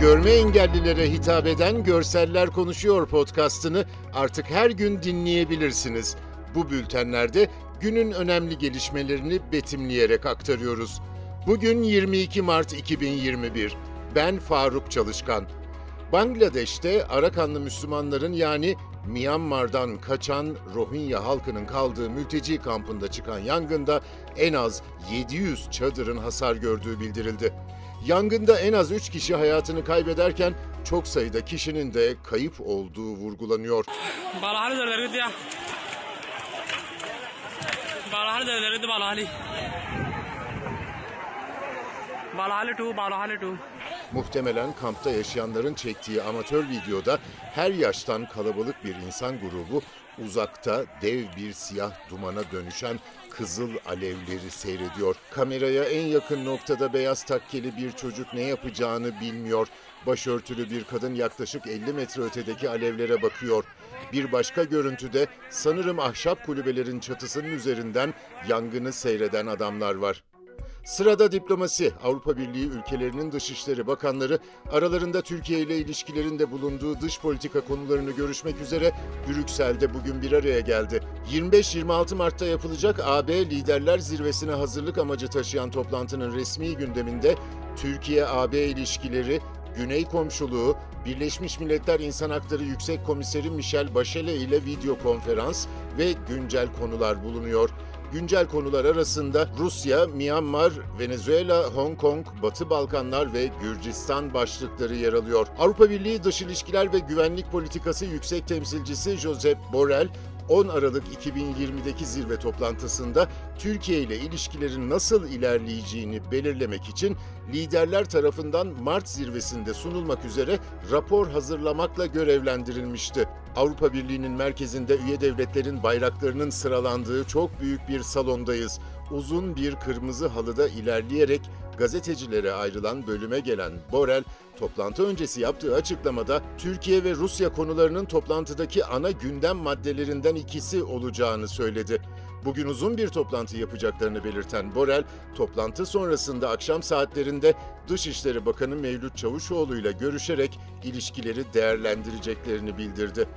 Görme engellilere hitap eden Görseller Konuşuyor podcastını artık her gün dinleyebilirsiniz. Bu bültenlerde günün önemli gelişmelerini betimleyerek aktarıyoruz. Bugün 22 Mart 2021. Ben Faruk Çalışkan. Bangladeş'te Arakanlı Müslümanların yani Myanmar'dan kaçan Rohingya halkının kaldığı mülteci kampında çıkan yangında en az 700 çadırın hasar gördüğü bildirildi. Yangında en az 3 kişi hayatını kaybederken çok sayıda kişinin de kayıp olduğu vurgulanıyor. Balahali devleri ya. Balahali devleri de balahali. Muhtemelen kampta yaşayanların çektiği amatör videoda her yaştan kalabalık bir insan grubu uzakta dev bir siyah dumana dönüşen kızıl alevleri seyrediyor. Kameraya en yakın noktada beyaz takkeli bir çocuk ne yapacağını bilmiyor. Başörtülü bir kadın yaklaşık 50 metre ötedeki alevlere bakıyor. Bir başka görüntüde sanırım ahşap kulübelerin çatısının üzerinden yangını seyreden adamlar var. Sırada diplomasi, Avrupa Birliği ülkelerinin dışişleri bakanları aralarında Türkiye ile ilişkilerin de bulunduğu dış politika konularını görüşmek üzere Brüksel'de bugün bir araya geldi. 25-26 Mart'ta yapılacak AB Liderler Zirvesi'ne hazırlık amacı taşıyan toplantının resmi gündeminde Türkiye-AB ilişkileri, Güney komşuluğu, Birleşmiş Milletler İnsan Hakları Yüksek Komiseri Michel Bachelet ile video konferans ve güncel konular bulunuyor. Güncel konular arasında Rusya, Myanmar, Venezuela, Hong Kong, Batı Balkanlar ve Gürcistan başlıkları yer alıyor. Avrupa Birliği Dış İlişkiler ve Güvenlik Politikası Yüksek Temsilcisi Josep Borrell, 10 Aralık 2020'deki zirve toplantısında Türkiye ile ilişkilerin nasıl ilerleyeceğini belirlemek için liderler tarafından Mart zirvesinde sunulmak üzere rapor hazırlamakla görevlendirilmişti. Avrupa Birliği'nin merkezinde üye devletlerin bayraklarının sıralandığı çok büyük bir salondayız. Uzun bir kırmızı halıda ilerleyerek gazetecilere ayrılan bölüme gelen Borel, toplantı öncesi yaptığı açıklamada Türkiye ve Rusya konularının toplantıdaki ana gündem maddelerinden ikisi olacağını söyledi. Bugün uzun bir toplantı yapacaklarını belirten Borel, toplantı sonrasında akşam saatlerinde Dışişleri Bakanı Mevlüt Çavuşoğlu ile görüşerek ilişkileri değerlendireceklerini bildirdi.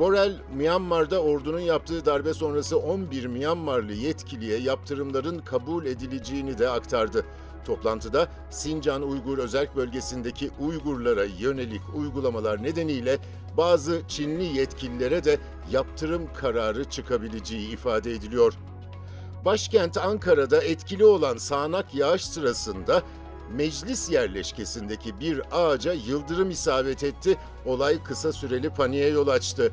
Borel, Myanmar'da ordunun yaptığı darbe sonrası 11 Myanmarlı yetkiliye yaptırımların kabul edileceğini de aktardı. Toplantıda Sincan Uygur Özerk Bölgesi'ndeki Uygurlara yönelik uygulamalar nedeniyle bazı Çinli yetkililere de yaptırım kararı çıkabileceği ifade ediliyor. Başkent Ankara'da etkili olan sağanak yağış sırasında meclis yerleşkesindeki bir ağaca yıldırım isabet etti. Olay kısa süreli paniğe yol açtı.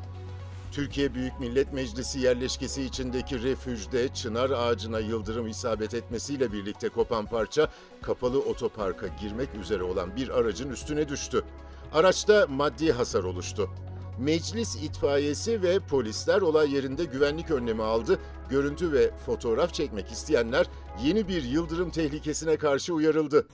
Türkiye Büyük Millet Meclisi yerleşkesi içindeki refüjde çınar ağacına yıldırım isabet etmesiyle birlikte kopan parça kapalı otoparka girmek üzere olan bir aracın üstüne düştü. Araçta maddi hasar oluştu. Meclis itfaiyesi ve polisler olay yerinde güvenlik önlemi aldı. Görüntü ve fotoğraf çekmek isteyenler yeni bir yıldırım tehlikesine karşı uyarıldı.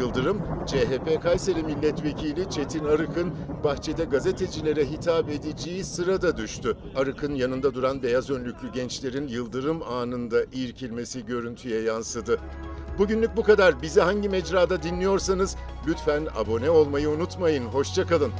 Yıldırım, CHP Kayseri Milletvekili Çetin Arık'ın bahçede gazetecilere hitap edeceği sırada düştü. Arık'ın yanında duran beyaz önlüklü gençlerin Yıldırım anında irkilmesi görüntüye yansıdı. Bugünlük bu kadar. Bizi hangi mecrada dinliyorsanız lütfen abone olmayı unutmayın. Hoşçakalın.